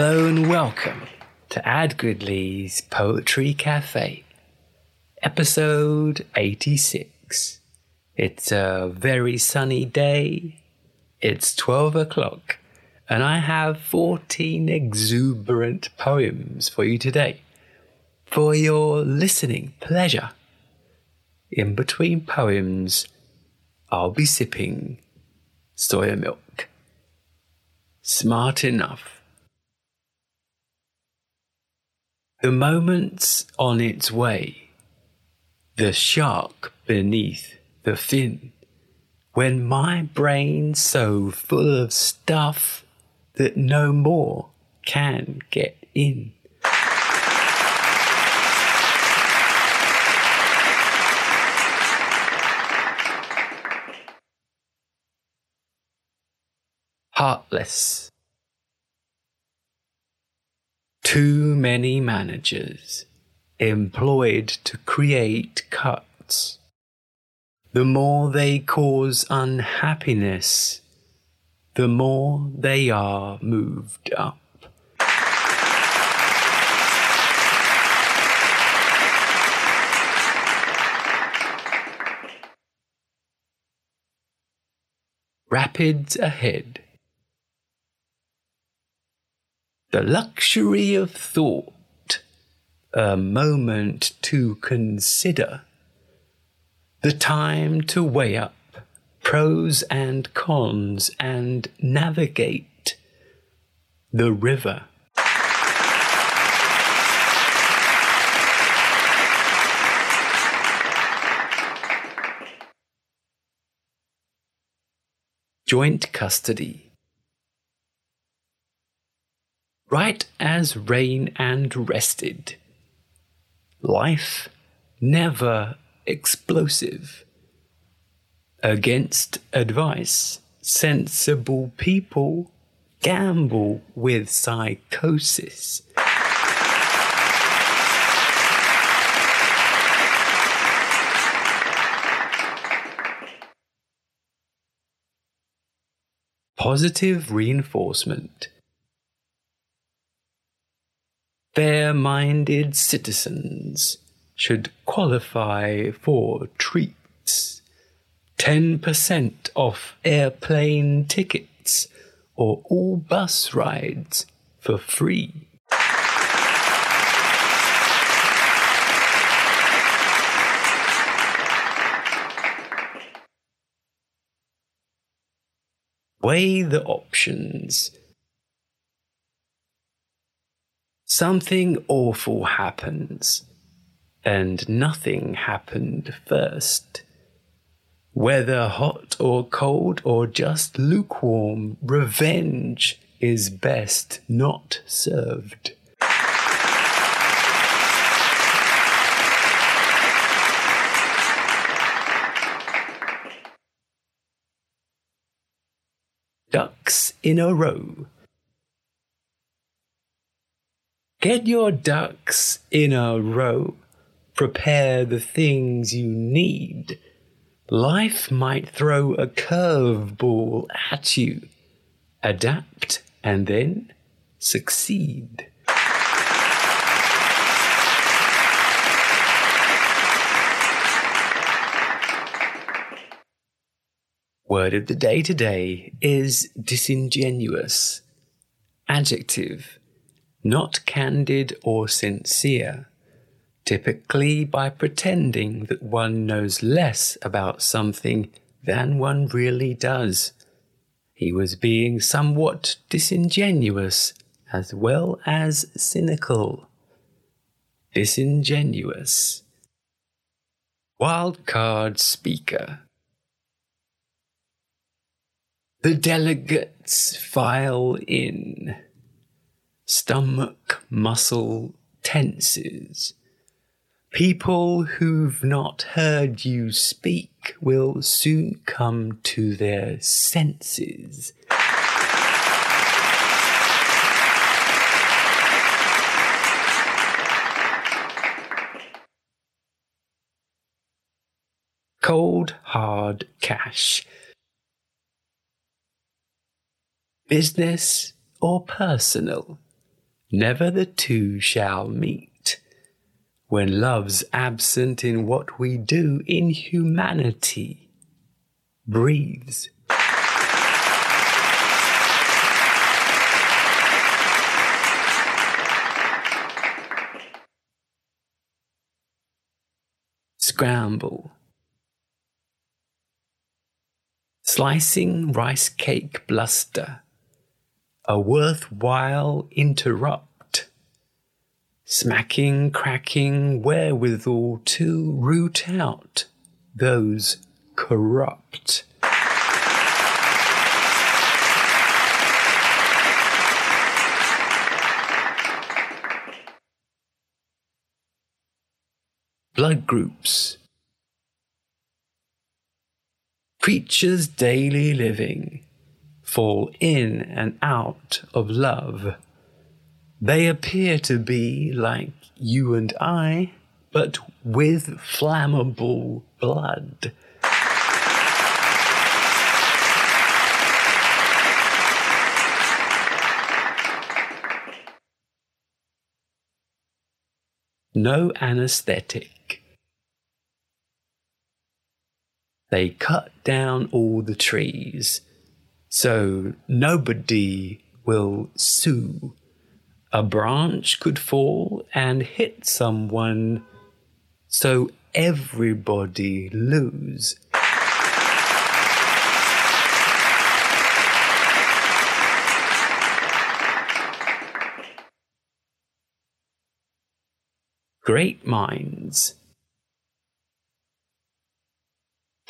Hello and welcome to Ad Gridley's Poetry Cafe, episode 86. It's a very sunny day. It's 12 o'clock, and I have 14 exuberant poems for you today for your listening pleasure. In between poems, I'll be sipping soya milk. Smart enough. The moment's on its way, the shark beneath the fin, when my brain's so full of stuff that no more can get in. Heartless. Too many managers employed to create cuts. The more they cause unhappiness, the more they are moved up. Rapids ahead. The luxury of thought, a moment to consider, the time to weigh up pros and cons and navigate the river. Joint custody. Right as rain and rested. Life never explosive. Against advice, sensible people gamble with psychosis. Positive reinforcement fair minded citizens should qualify for treats. 10% off airplane tickets or all bus rides for free. Weigh the options something awful happens, and nothing happened first. Whether hot or cold or just lukewarm, revenge is best not served. Ducks in a row Get your ducks in a row. Prepare the things you need. Life might throw a curveball at you. Adapt and then succeed. Word of the day today is disingenuous. Adjective not candid or sincere, typically by pretending that one knows less about something than one really does. He was being somewhat disingenuous as well as cynical. Disingenuous. Wildcard speaker. The delegates file in stomach muscle tenses. People who've not heard you speak will soon come to their senses. Cold hard cash. Business or personal? Never the two shall meet. When love's absent in what we do in humanity, breathes. Scramble. Slicing rice cake bluster. A worthwhile interrupt. Smacking, cracking wherewithal to root out those corrupt. Blood groups creatures daily living fall in and out of love. They appear to be like you and I, but with flammable blood. No anesthetic. they cut down all the trees. So nobody will sue. A branch could fall and hit someone, so everybody lose. Great minds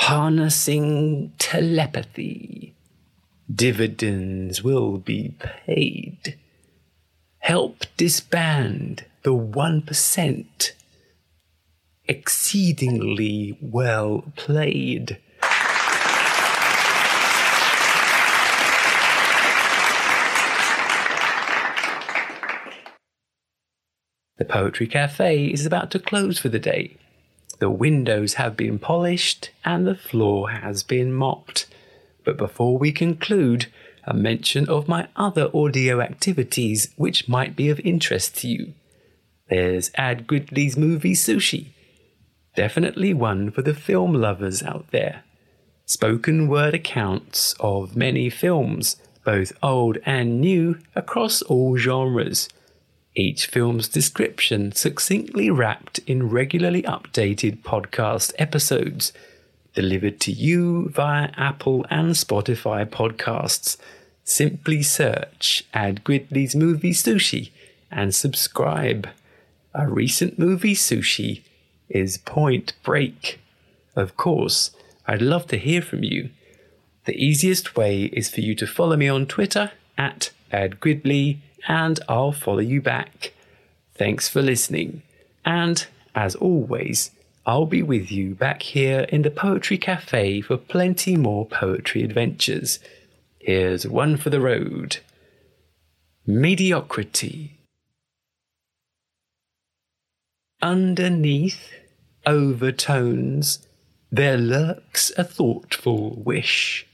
harnessing telepathy. Dividends will be paid. Help disband the 1%. Exceedingly well played. The Poetry Cafe is about to close for the day. The windows have been polished and the floor has been mopped. But before we conclude, a mention of my other audio activities which might be of interest to you. There's Ad Gridley's movie Sushi. Definitely one for the film lovers out there. Spoken word accounts of many films, both old and new, across all genres each film's description succinctly wrapped in regularly updated podcast episodes, delivered to you via Apple and Spotify podcasts. Simply search Ad Gridley's Movie Sushi and subscribe. A recent movie sushi is Point Break. Of course, I'd love to hear from you. The easiest way is for you to follow me on Twitter at Ad Gridley and I'll follow you back. Thanks for listening, and as always, I'll be with you back here in the Poetry Cafe for plenty more poetry adventures. Here's one for the road Mediocrity. Underneath overtones, there lurks a thoughtful wish.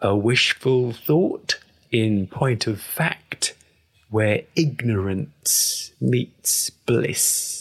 A wishful thought, in point of fact, where ignorance meets bliss.